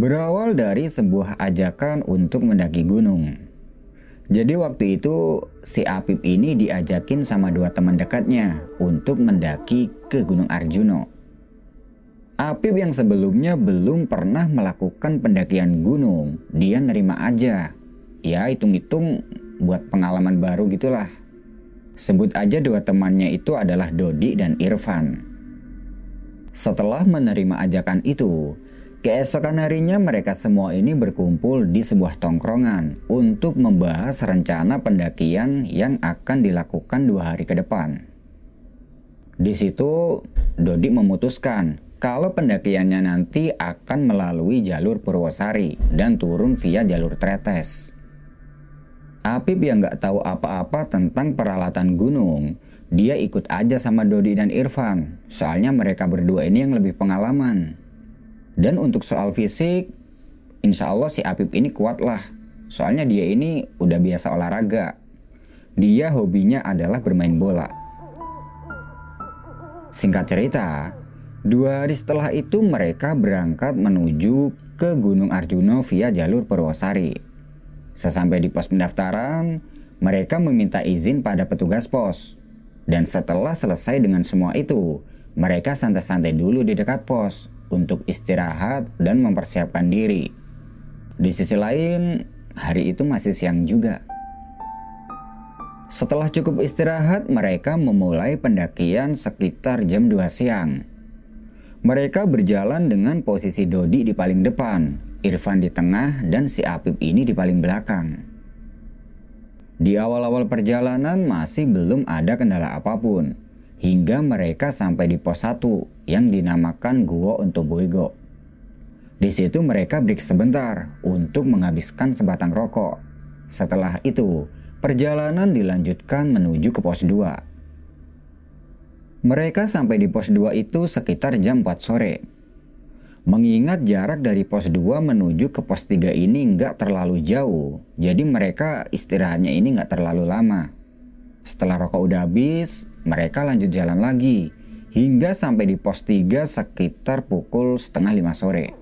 Berawal dari sebuah ajakan untuk mendaki gunung. Jadi waktu itu si Apip ini diajakin sama dua teman dekatnya untuk mendaki ke Gunung Arjuno. Apip yang sebelumnya belum pernah melakukan pendakian gunung, dia nerima aja. Ya hitung-hitung buat pengalaman baru gitulah. Sebut aja dua temannya itu adalah Dodi dan Irfan. Setelah menerima ajakan itu, Keesokan harinya mereka semua ini berkumpul di sebuah tongkrongan untuk membahas rencana pendakian yang akan dilakukan dua hari ke depan. Di situ, Dodi memutuskan kalau pendakiannya nanti akan melalui jalur Purwosari dan turun via jalur Tretes. Apip yang gak tahu apa-apa tentang peralatan gunung, dia ikut aja sama Dodi dan Irfan, soalnya mereka berdua ini yang lebih pengalaman. Dan untuk soal fisik, insya Allah si Apip ini kuat lah. Soalnya dia ini udah biasa olahraga. Dia hobinya adalah bermain bola. Singkat cerita, dua hari setelah itu mereka berangkat menuju ke Gunung Arjuno via jalur Purwosari. Sesampai di pos pendaftaran, mereka meminta izin pada petugas pos. Dan setelah selesai dengan semua itu, mereka santai-santai dulu di dekat pos untuk istirahat dan mempersiapkan diri. Di sisi lain, hari itu masih siang juga. Setelah cukup istirahat, mereka memulai pendakian sekitar jam 2 siang. Mereka berjalan dengan posisi Dodi di paling depan, Irfan di tengah, dan si Apip ini di paling belakang. Di awal-awal perjalanan masih belum ada kendala apa pun, hingga mereka sampai di pos 1 yang dinamakan Gua untuk Boygo. Di situ mereka break sebentar untuk menghabiskan sebatang rokok. Setelah itu, perjalanan dilanjutkan menuju ke pos 2. Mereka sampai di pos 2 itu sekitar jam 4 sore. Mengingat jarak dari pos 2 menuju ke pos 3 ini nggak terlalu jauh, jadi mereka istirahatnya ini nggak terlalu lama. Setelah rokok udah habis, mereka lanjut jalan lagi hingga sampai di pos 3 sekitar pukul setengah lima sore.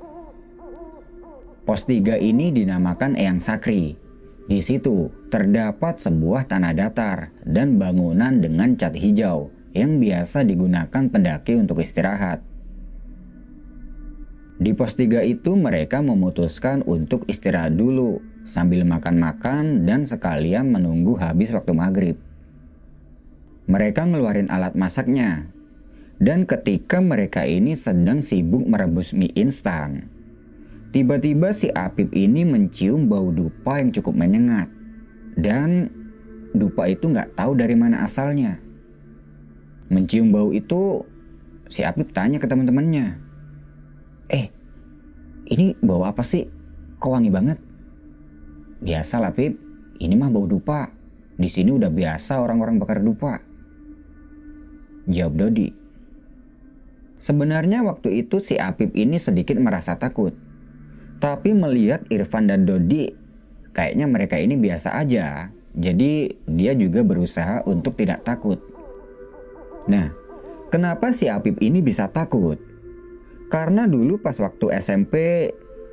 Pos 3 ini dinamakan Eyang Sakri. Di situ terdapat sebuah tanah datar dan bangunan dengan cat hijau yang biasa digunakan pendaki untuk istirahat. Di pos 3 itu mereka memutuskan untuk istirahat dulu sambil makan-makan dan sekalian menunggu habis waktu maghrib. Mereka ngeluarin alat masaknya. Dan ketika mereka ini sedang sibuk merebus mie instan, tiba-tiba si Apip ini mencium bau dupa yang cukup menyengat. Dan dupa itu nggak tahu dari mana asalnya. Mencium bau itu, si Apip tanya ke teman-temannya. Eh, ini bau apa sih? Kok wangi banget? Biasa lah Pip, ini mah bau dupa. Di sini udah biasa orang-orang bakar dupa. Jawab Dodi. Sebenarnya waktu itu si Apip ini sedikit merasa takut. Tapi melihat Irfan dan Dodi, kayaknya mereka ini biasa aja. Jadi dia juga berusaha untuk tidak takut. Nah, kenapa si Apip ini bisa takut? Karena dulu pas waktu SMP,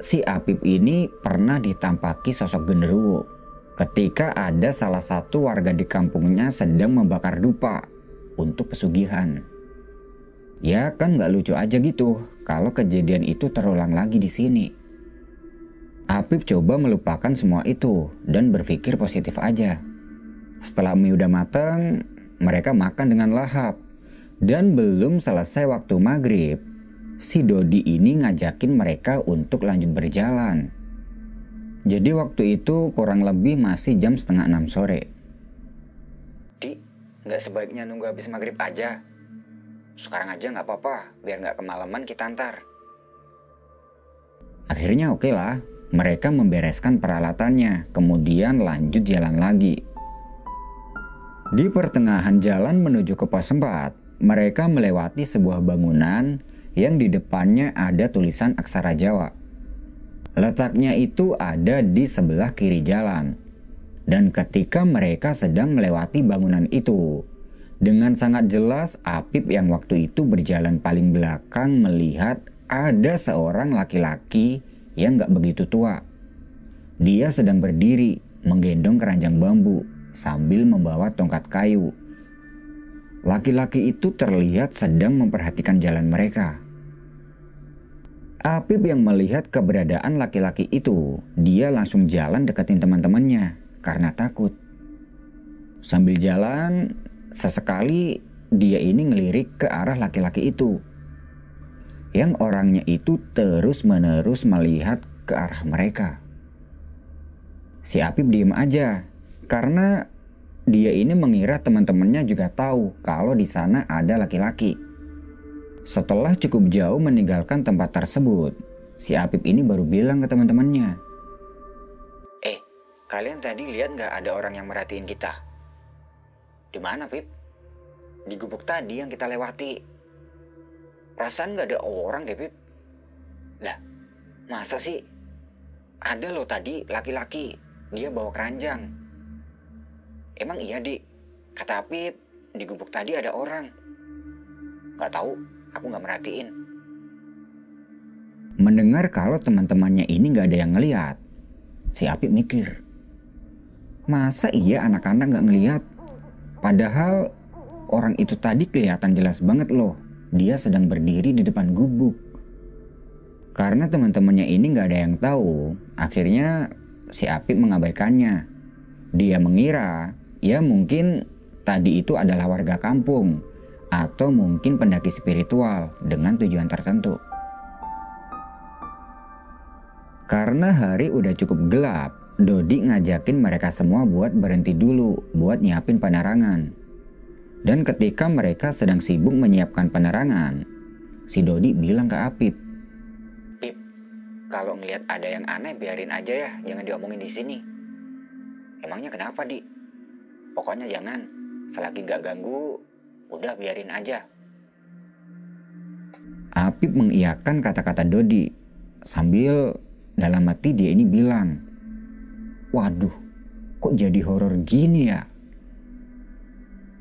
si Apip ini pernah ditampaki sosok genderuwo ketika ada salah satu warga di kampungnya sedang membakar dupa untuk pesugihan. Ya kan nggak lucu aja gitu kalau kejadian itu terulang lagi di sini. Apip coba melupakan semua itu dan berpikir positif aja. Setelah mie udah matang, mereka makan dengan lahap. Dan belum selesai waktu maghrib, si Dodi ini ngajakin mereka untuk lanjut berjalan. Jadi waktu itu kurang lebih masih jam setengah enam sore. Nggak sebaiknya nunggu habis maghrib aja. Sekarang aja nggak apa-apa, biar nggak kemalaman kita antar. Akhirnya oke okay lah, mereka membereskan peralatannya, kemudian lanjut jalan lagi. Di pertengahan jalan menuju ke pos 4, mereka melewati sebuah bangunan yang di depannya ada tulisan aksara Jawa. Letaknya itu ada di sebelah kiri jalan, dan ketika mereka sedang melewati bangunan itu, dengan sangat jelas Apip yang waktu itu berjalan paling belakang melihat ada seorang laki-laki yang gak begitu tua. Dia sedang berdiri menggendong keranjang bambu sambil membawa tongkat kayu. Laki-laki itu terlihat sedang memperhatikan jalan mereka. Apip yang melihat keberadaan laki-laki itu, dia langsung jalan deketin teman-temannya karena takut. Sambil jalan, sesekali dia ini ngelirik ke arah laki-laki itu. Yang orangnya itu terus-menerus melihat ke arah mereka. Si Apip diem aja karena dia ini mengira teman-temannya juga tahu kalau di sana ada laki-laki. Setelah cukup jauh meninggalkan tempat tersebut, si Apip ini baru bilang ke teman-temannya. Kalian tadi lihat nggak ada orang yang merhatiin kita? Di mana, Pip? Di gubuk tadi yang kita lewati. Perasaan nggak ada orang deh, Pip. Lah, masa sih? Ada loh tadi laki-laki, dia bawa keranjang. Emang iya, Dik? Kata Pip, di gubuk tadi ada orang. Gak tahu, aku nggak merhatiin. Mendengar kalau teman-temannya ini nggak ada yang ngeliat, si Apip mikir. Masa iya anak-anak nggak ngeliat? Padahal orang itu tadi kelihatan jelas banget loh. Dia sedang berdiri di depan gubuk. Karena teman-temannya ini nggak ada yang tahu, akhirnya si Apip mengabaikannya. Dia mengira, ya mungkin tadi itu adalah warga kampung atau mungkin pendaki spiritual dengan tujuan tertentu. Karena hari udah cukup gelap, Dodi ngajakin mereka semua buat berhenti dulu buat nyiapin penerangan. Dan ketika mereka sedang sibuk menyiapkan penerangan, si Dodi bilang ke Apip, Pip, kalau ngelihat ada yang aneh biarin aja ya, jangan diomongin di sini. Emangnya kenapa, Di? Pokoknya jangan. Selagi gak ganggu, udah biarin aja. Apip mengiyakan kata-kata Dodi sambil dalam hati dia ini bilang, Waduh, kok jadi horor gini ya?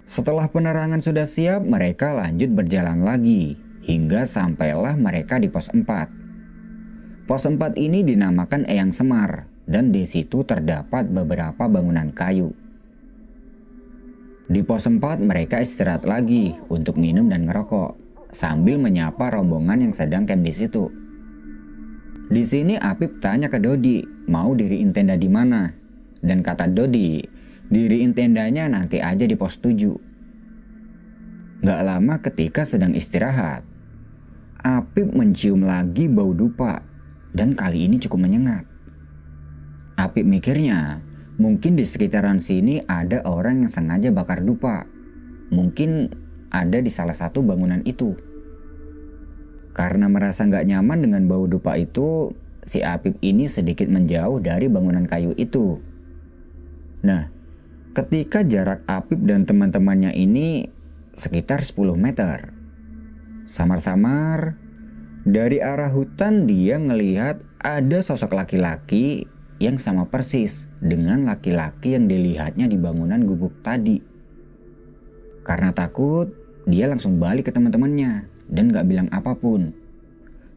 Setelah penerangan sudah siap, mereka lanjut berjalan lagi hingga sampailah mereka di pos 4. Pos 4 ini dinamakan Eyang Semar dan di situ terdapat beberapa bangunan kayu. Di pos 4 mereka istirahat lagi untuk minum dan ngerokok sambil menyapa rombongan yang sedang camp di situ. Di sini Apip tanya ke Dodi mau diriin tenda di mana dan kata Dodi diriin tendanya nanti aja di pos 7. Gak lama ketika sedang istirahat, Apip mencium lagi bau dupa dan kali ini cukup menyengat. Apip mikirnya Mungkin di sekitaran sini ada orang yang sengaja bakar dupa. Mungkin ada di salah satu bangunan itu. Karena merasa nggak nyaman dengan bau dupa itu, si Apip ini sedikit menjauh dari bangunan kayu itu. Nah, ketika jarak Apip dan teman-temannya ini sekitar 10 meter. Samar-samar, dari arah hutan dia ngelihat ada sosok laki-laki yang sama persis dengan laki-laki yang dilihatnya di bangunan gubuk tadi. Karena takut, dia langsung balik ke teman-temannya dan gak bilang apa pun.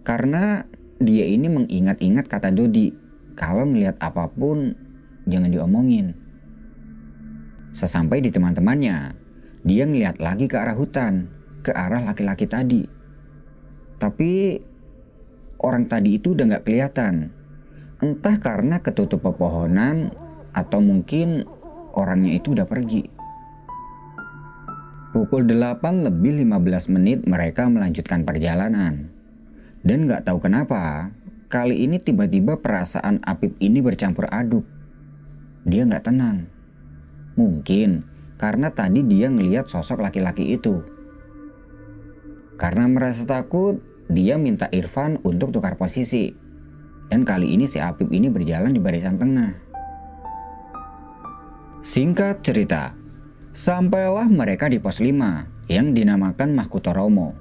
Karena dia ini mengingat-ingat kata Dodi, kalau melihat apa pun jangan diomongin. Sesampai di teman-temannya, dia ngeliat lagi ke arah hutan, ke arah laki-laki tadi. Tapi orang tadi itu udah gak kelihatan Entah karena ketutup pepohonan atau mungkin orangnya itu udah pergi. Pukul 8 lebih 15 menit mereka melanjutkan perjalanan. Dan gak tahu kenapa, kali ini tiba-tiba perasaan Apip ini bercampur aduk. Dia gak tenang. Mungkin karena tadi dia ngeliat sosok laki-laki itu. Karena merasa takut, dia minta Irfan untuk tukar posisi dan kali ini si Apip ini berjalan di barisan tengah. Singkat cerita, sampailah mereka di pos 5 yang dinamakan Mahkutoromo.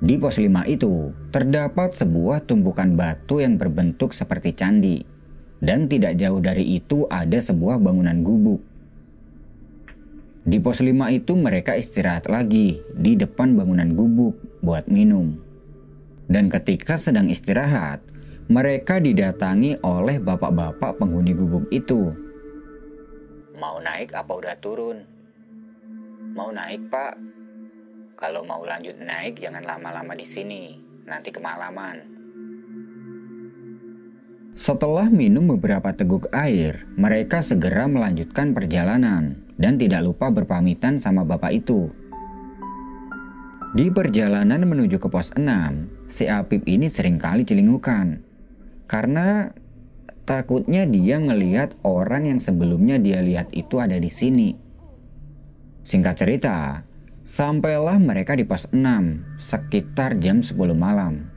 Di pos 5 itu terdapat sebuah tumpukan batu yang berbentuk seperti candi. Dan tidak jauh dari itu ada sebuah bangunan gubuk. Di pos 5 itu mereka istirahat lagi di depan bangunan gubuk buat minum. Dan ketika sedang istirahat, mereka didatangi oleh bapak-bapak penghuni gubuk itu. Mau naik apa udah turun? Mau naik, Pak. Kalau mau lanjut naik jangan lama-lama di sini, nanti kemalaman. Setelah minum beberapa teguk air, mereka segera melanjutkan perjalanan dan tidak lupa berpamitan sama bapak itu. Di perjalanan menuju ke pos 6, si Apip ini sering kali celingukan. Karena takutnya dia ngelihat orang yang sebelumnya dia lihat itu ada di sini. Singkat cerita, sampailah mereka di pos 6 sekitar jam 10 malam.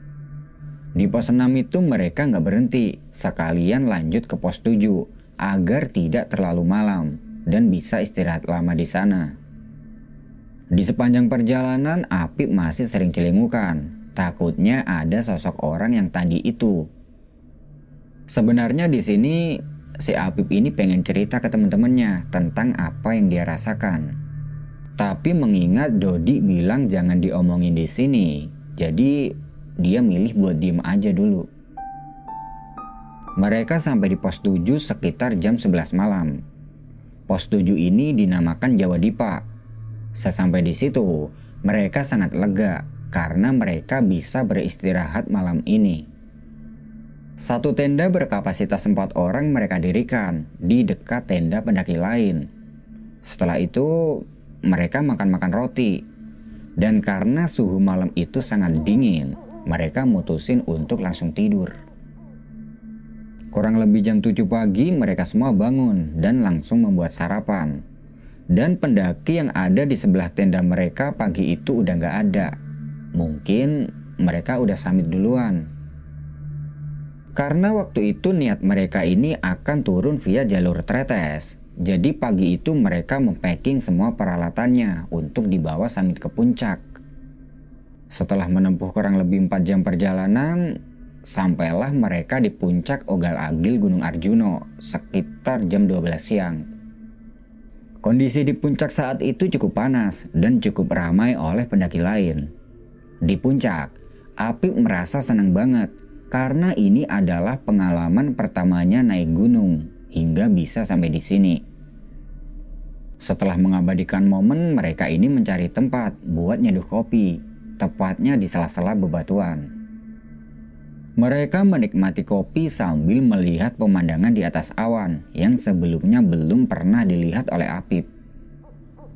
Di pos 6 itu mereka nggak berhenti, sekalian lanjut ke pos 7 agar tidak terlalu malam dan bisa istirahat lama di sana. Di sepanjang perjalanan, Apip masih sering celingukan. Takutnya ada sosok orang yang tadi itu. Sebenarnya di sini si Apip ini pengen cerita ke teman-temannya tentang apa yang dia rasakan. Tapi mengingat Dodi bilang jangan diomongin di sini, jadi dia milih buat diem aja dulu. Mereka sampai di pos 7 sekitar jam 11 malam. Pos 7 ini dinamakan Jawa Dipa. Sesampai di situ, mereka sangat lega karena mereka bisa beristirahat malam ini. Satu tenda berkapasitas empat orang mereka dirikan di dekat tenda pendaki lain. Setelah itu, mereka makan-makan roti. Dan karena suhu malam itu sangat dingin, mereka mutusin untuk langsung tidur. Kurang lebih jam 7 pagi mereka semua bangun dan langsung membuat sarapan. Dan pendaki yang ada di sebelah tenda mereka pagi itu udah gak ada. Mungkin mereka udah samit duluan. Karena waktu itu niat mereka ini akan turun via jalur tretes. Jadi pagi itu mereka mempacking semua peralatannya untuk dibawa samit ke puncak. Setelah menempuh kurang lebih 4 jam perjalanan, sampailah mereka di puncak Ogal Agil Gunung Arjuno sekitar jam 12 siang. Kondisi di puncak saat itu cukup panas dan cukup ramai oleh pendaki lain. Di puncak, Apip merasa senang banget karena ini adalah pengalaman pertamanya naik gunung hingga bisa sampai di sini. Setelah mengabadikan momen, mereka ini mencari tempat buat nyeduh kopi tepatnya di sela-sela bebatuan. Mereka menikmati kopi sambil melihat pemandangan di atas awan yang sebelumnya belum pernah dilihat oleh Apip.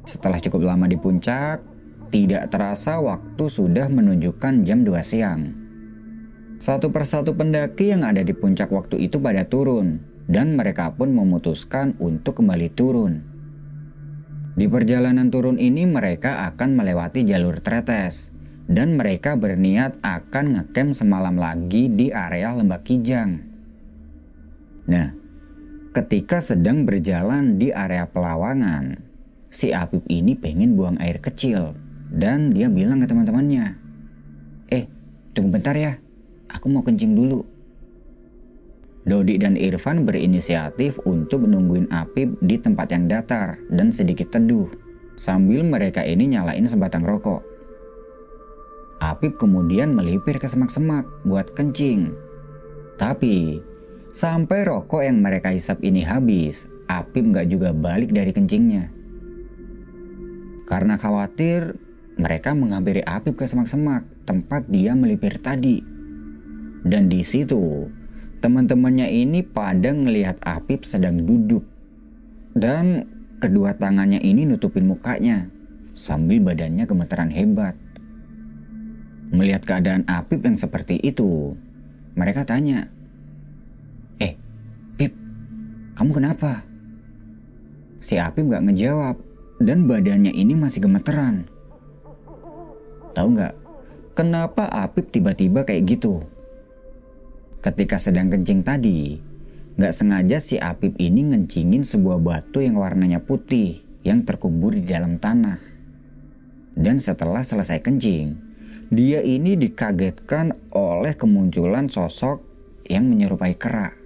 Setelah cukup lama di puncak, tidak terasa waktu sudah menunjukkan jam 2 siang. Satu persatu pendaki yang ada di puncak waktu itu pada turun, dan mereka pun memutuskan untuk kembali turun. Di perjalanan turun ini mereka akan melewati jalur tretes, dan mereka berniat akan ngecamp semalam lagi di area Lembah Kijang. Nah, ketika sedang berjalan di area pelawangan, si Apip ini pengen buang air kecil dan dia bilang ke teman-temannya, Eh, tunggu bentar ya, aku mau kencing dulu. Dodi dan Irfan berinisiatif untuk nungguin Apip di tempat yang datar dan sedikit teduh, sambil mereka ini nyalain sebatang rokok. Apip kemudian melipir ke semak-semak buat kencing. Tapi, sampai rokok yang mereka hisap ini habis, Apip nggak juga balik dari kencingnya. Karena khawatir, mereka menghampiri Apip ke semak-semak tempat dia melipir tadi. Dan di situ, teman-temannya ini pada ngelihat Apip sedang duduk. Dan kedua tangannya ini nutupin mukanya, sambil badannya gemeteran hebat. Melihat keadaan Apip yang seperti itu, mereka tanya, Eh, Pip, kamu kenapa? Si Apip gak ngejawab dan badannya ini masih gemeteran. Tahu nggak, kenapa Apip tiba-tiba kayak gitu? Ketika sedang kencing tadi, gak sengaja si Apip ini ngencingin sebuah batu yang warnanya putih yang terkubur di dalam tanah. Dan setelah selesai kencing, dia ini dikagetkan oleh kemunculan sosok yang menyerupai kera.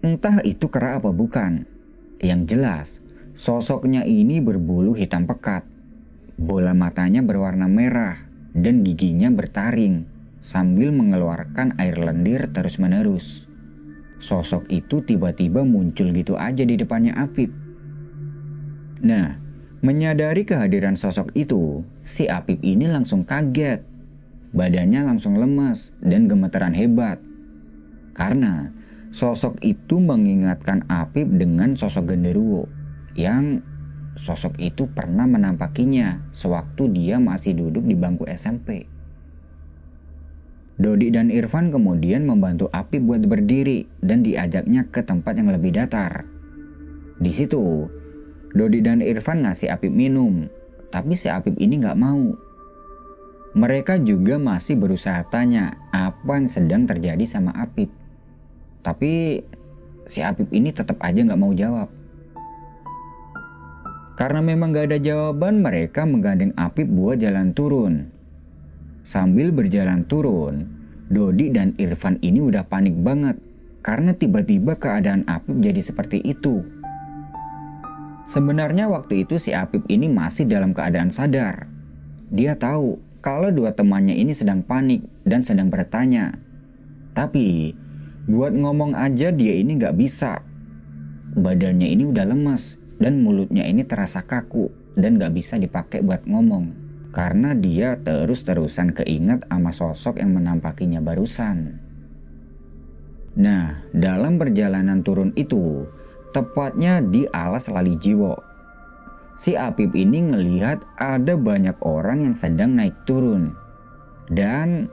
Entah itu kera apa bukan. Yang jelas, sosoknya ini berbulu hitam pekat. Bola matanya berwarna merah dan giginya bertaring, sambil mengeluarkan air lendir terus-menerus. Sosok itu tiba-tiba muncul gitu aja di depannya Apip. Nah, menyadari kehadiran sosok itu, si Apip ini langsung kaget. Badannya langsung lemas dan gemeteran hebat. Karena sosok itu mengingatkan Apip dengan sosok genderuwo yang sosok itu pernah menampakinya sewaktu dia masih duduk di bangku SMP. Dodi dan Irfan kemudian membantu Api buat berdiri dan diajaknya ke tempat yang lebih datar. Di situ, Dodi dan Irfan ngasih Apip minum, tapi si Apip ini nggak mau. Mereka juga masih berusaha tanya apa yang sedang terjadi sama Apip. Tapi si Apip ini tetap aja nggak mau jawab. Karena memang gak ada jawaban, mereka menggandeng Apip buat jalan turun. Sambil berjalan turun, Dodi dan Irfan ini udah panik banget karena tiba-tiba keadaan Apip jadi seperti itu. Sebenarnya waktu itu si Apip ini masih dalam keadaan sadar. Dia tahu kalau dua temannya ini sedang panik dan sedang bertanya. Tapi buat ngomong aja dia ini gak bisa. Badannya ini udah lemas dan mulutnya ini terasa kaku dan gak bisa dipakai buat ngomong karena dia terus-terusan keinget sama sosok yang menampakinya barusan. Nah, dalam perjalanan turun itu, tepatnya di alas Lali Jiwo, si Apip ini ngelihat ada banyak orang yang sedang naik turun. Dan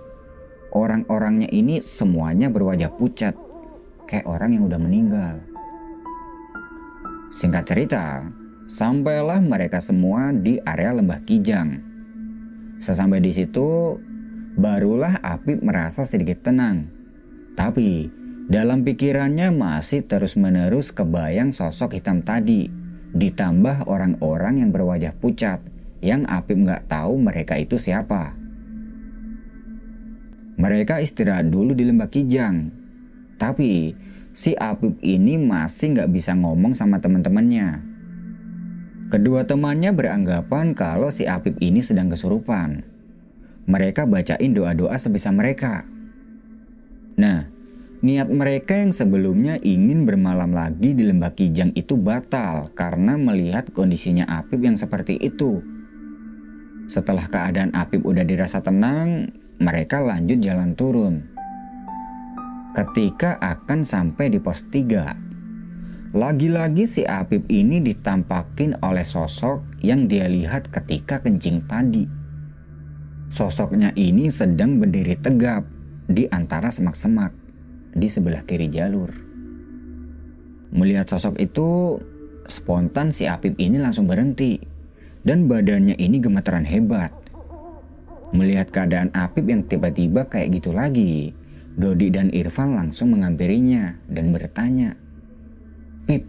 orang-orangnya ini semuanya berwajah pucat, kayak orang yang udah meninggal. Singkat cerita, sampailah mereka semua di area lembah Kijang Sesampai di situ, barulah Apip merasa sedikit tenang. Tapi, dalam pikirannya masih terus-menerus kebayang sosok hitam tadi, ditambah orang-orang yang berwajah pucat, yang Apip nggak tahu mereka itu siapa. Mereka istirahat dulu di lembah Kijang. Tapi, si Apip ini masih nggak bisa ngomong sama teman-temannya. Kedua temannya beranggapan kalau si Apip ini sedang kesurupan. Mereka bacain doa-doa sebisa mereka. Nah, niat mereka yang sebelumnya ingin bermalam lagi di lembah Kijang itu batal karena melihat kondisinya Apip yang seperti itu. Setelah keadaan Apip udah dirasa tenang, mereka lanjut jalan turun. Ketika akan sampai di pos 3, lagi-lagi si Apip ini ditampakin oleh sosok yang dia lihat ketika kencing tadi. Sosoknya ini sedang berdiri tegap di antara semak-semak di sebelah kiri jalur. Melihat sosok itu, spontan si Apip ini langsung berhenti dan badannya ini gemeteran hebat. Melihat keadaan Apip yang tiba-tiba kayak gitu lagi, Dodi dan Irfan langsung menghampirinya dan bertanya, Pip,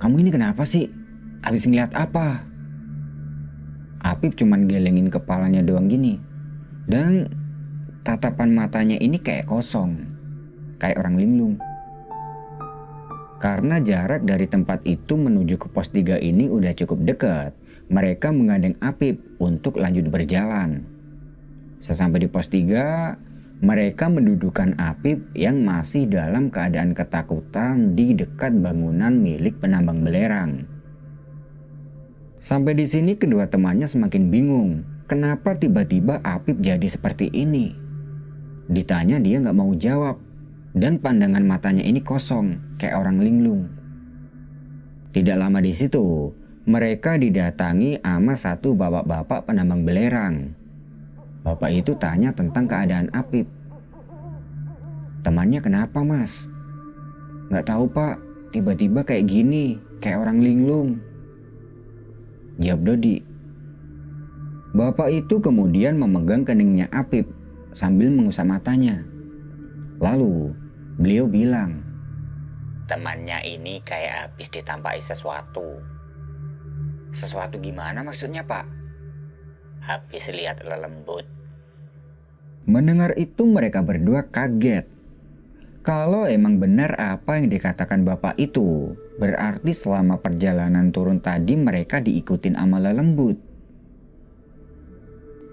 kamu ini kenapa sih? Habis ngeliat apa? Apip cuman gelengin kepalanya doang gini. Dan tatapan matanya ini kayak kosong. Kayak orang linglung. Karena jarak dari tempat itu menuju ke pos 3 ini udah cukup dekat, mereka menggandeng Apip untuk lanjut berjalan. Sesampai di pos 3, mereka mendudukan Apip yang masih dalam keadaan ketakutan di dekat bangunan milik penambang belerang. Sampai di sini kedua temannya semakin bingung, kenapa tiba-tiba Apip jadi seperti ini. Ditanya dia nggak mau jawab, dan pandangan matanya ini kosong, kayak orang linglung. Tidak lama di situ, mereka didatangi sama satu bapak-bapak penambang belerang Bapak itu tanya tentang keadaan Apip. Temannya kenapa mas? Gak tahu pak, tiba-tiba kayak gini, kayak orang linglung. Jawab Dodi. Bapak itu kemudian memegang keningnya Apip sambil mengusap matanya. Lalu beliau bilang, Temannya ini kayak habis ditampai sesuatu. Sesuatu gimana maksudnya pak? Habis lihat lelembut. Mendengar itu mereka berdua kaget. Kalau emang benar apa yang dikatakan bapak itu, berarti selama perjalanan turun tadi mereka diikutin amal lembut.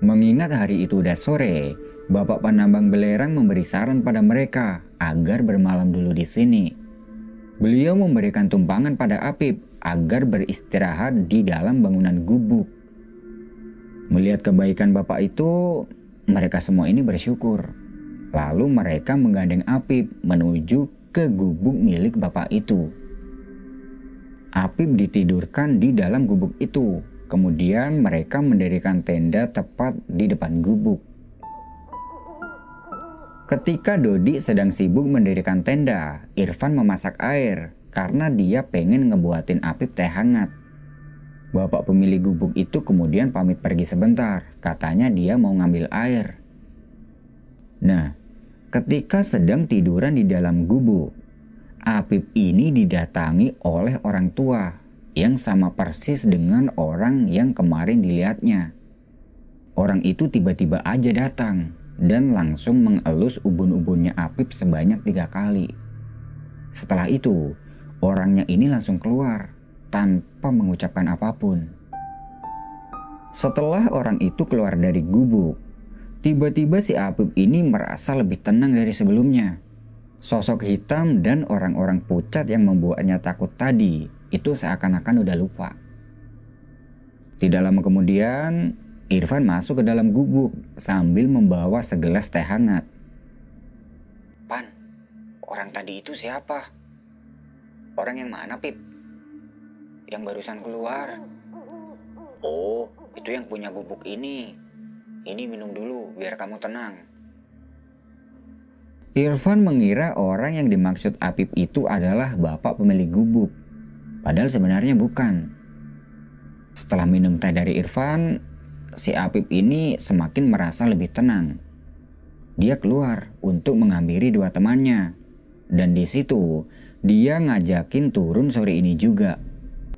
Mengingat hari itu udah sore, Bapak penambang belerang memberi saran pada mereka agar bermalam dulu di sini. Beliau memberikan tumpangan pada Apip agar beristirahat di dalam bangunan gubuk. Melihat kebaikan bapak itu, mereka semua ini bersyukur. Lalu mereka menggandeng Apip menuju ke gubuk milik bapak itu. Apip ditidurkan di dalam gubuk itu. Kemudian mereka mendirikan tenda tepat di depan gubuk. Ketika Dodi sedang sibuk mendirikan tenda, Irfan memasak air karena dia pengen ngebuatin Apip teh hangat. Bapak pemilik gubuk itu kemudian pamit pergi sebentar, katanya dia mau ngambil air. Nah, ketika sedang tiduran di dalam gubuk, Apip ini didatangi oleh orang tua yang sama persis dengan orang yang kemarin dilihatnya. Orang itu tiba-tiba aja datang dan langsung mengelus ubun-ubunnya Apip sebanyak tiga kali. Setelah itu, orangnya ini langsung keluar tanpa mengucapkan apa pun. Setelah orang itu keluar dari gubuk, tiba-tiba si Apip ini merasa lebih tenang dari sebelumnya. Sosok hitam dan orang-orang pucat yang membuatnya takut tadi itu seakan-akan udah lupa. Tidak lama kemudian, Irfan masuk ke dalam gubuk sambil membawa segelas teh hangat. Pan, orang tadi itu siapa? Orang yang mana, Pip? Yang barusan keluar. Oh, itu yang punya gubuk ini. Ini minum dulu, biar kamu tenang. Irfan mengira orang yang dimaksud Apip itu adalah bapak pemilik gubuk. Padahal sebenarnya bukan. Setelah minum teh dari Irfan, si Apip ini semakin merasa lebih tenang. Dia keluar untuk menghampiri dua temannya. Dan di situ, dia ngajakin turun sore ini juga.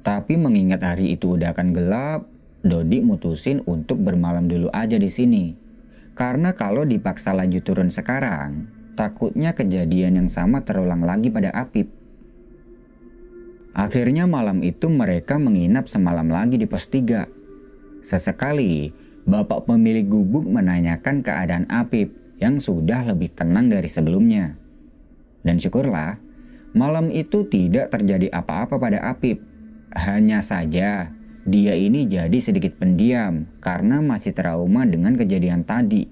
Tapi mengingat hari itu udah akan gelap, Dodi mutusin untuk bermalam dulu aja di sini. Karena kalau dipaksa lanjut turun sekarang, takutnya kejadian yang sama terulang lagi pada Apip. Akhirnya malam itu mereka menginap semalam lagi di pos 3 Sesekali, bapak pemilik gubuk menanyakan keadaan Apip yang sudah lebih tenang dari sebelumnya. Dan syukurlah, malam itu tidak terjadi apa-apa pada Apip. Hanya saja, dia ini jadi sedikit pendiam karena masih trauma dengan kejadian tadi.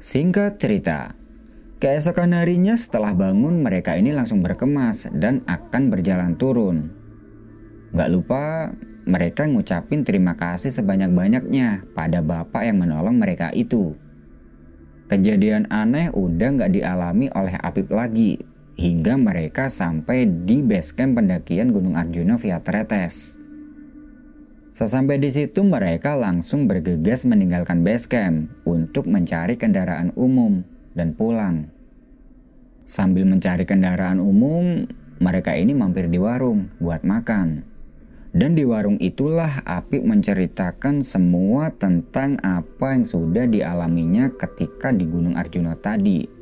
Singkat cerita, keesokan harinya setelah bangun mereka ini langsung berkemas dan akan berjalan turun. Gak lupa mereka ngucapin terima kasih sebanyak-banyaknya pada bapak yang menolong mereka itu. Kejadian aneh udah nggak dialami oleh Apip lagi, hingga mereka sampai di base camp pendakian Gunung Arjuna via Tretes. Sesampai di situ mereka langsung bergegas meninggalkan base camp untuk mencari kendaraan umum dan pulang. Sambil mencari kendaraan umum, mereka ini mampir di warung buat makan. Dan di warung itulah Apik menceritakan semua tentang apa yang sudah dialaminya ketika di Gunung Arjuna tadi.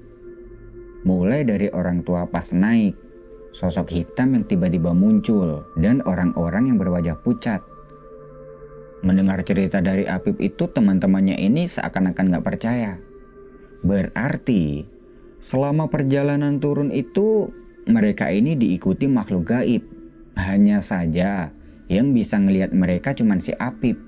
Mulai dari orang tua pas naik, sosok hitam yang tiba-tiba muncul, dan orang-orang yang berwajah pucat. Mendengar cerita dari Apip itu teman-temannya ini seakan-akan gak percaya. Berarti selama perjalanan turun itu mereka ini diikuti makhluk gaib. Hanya saja yang bisa ngelihat mereka cuma si Apip.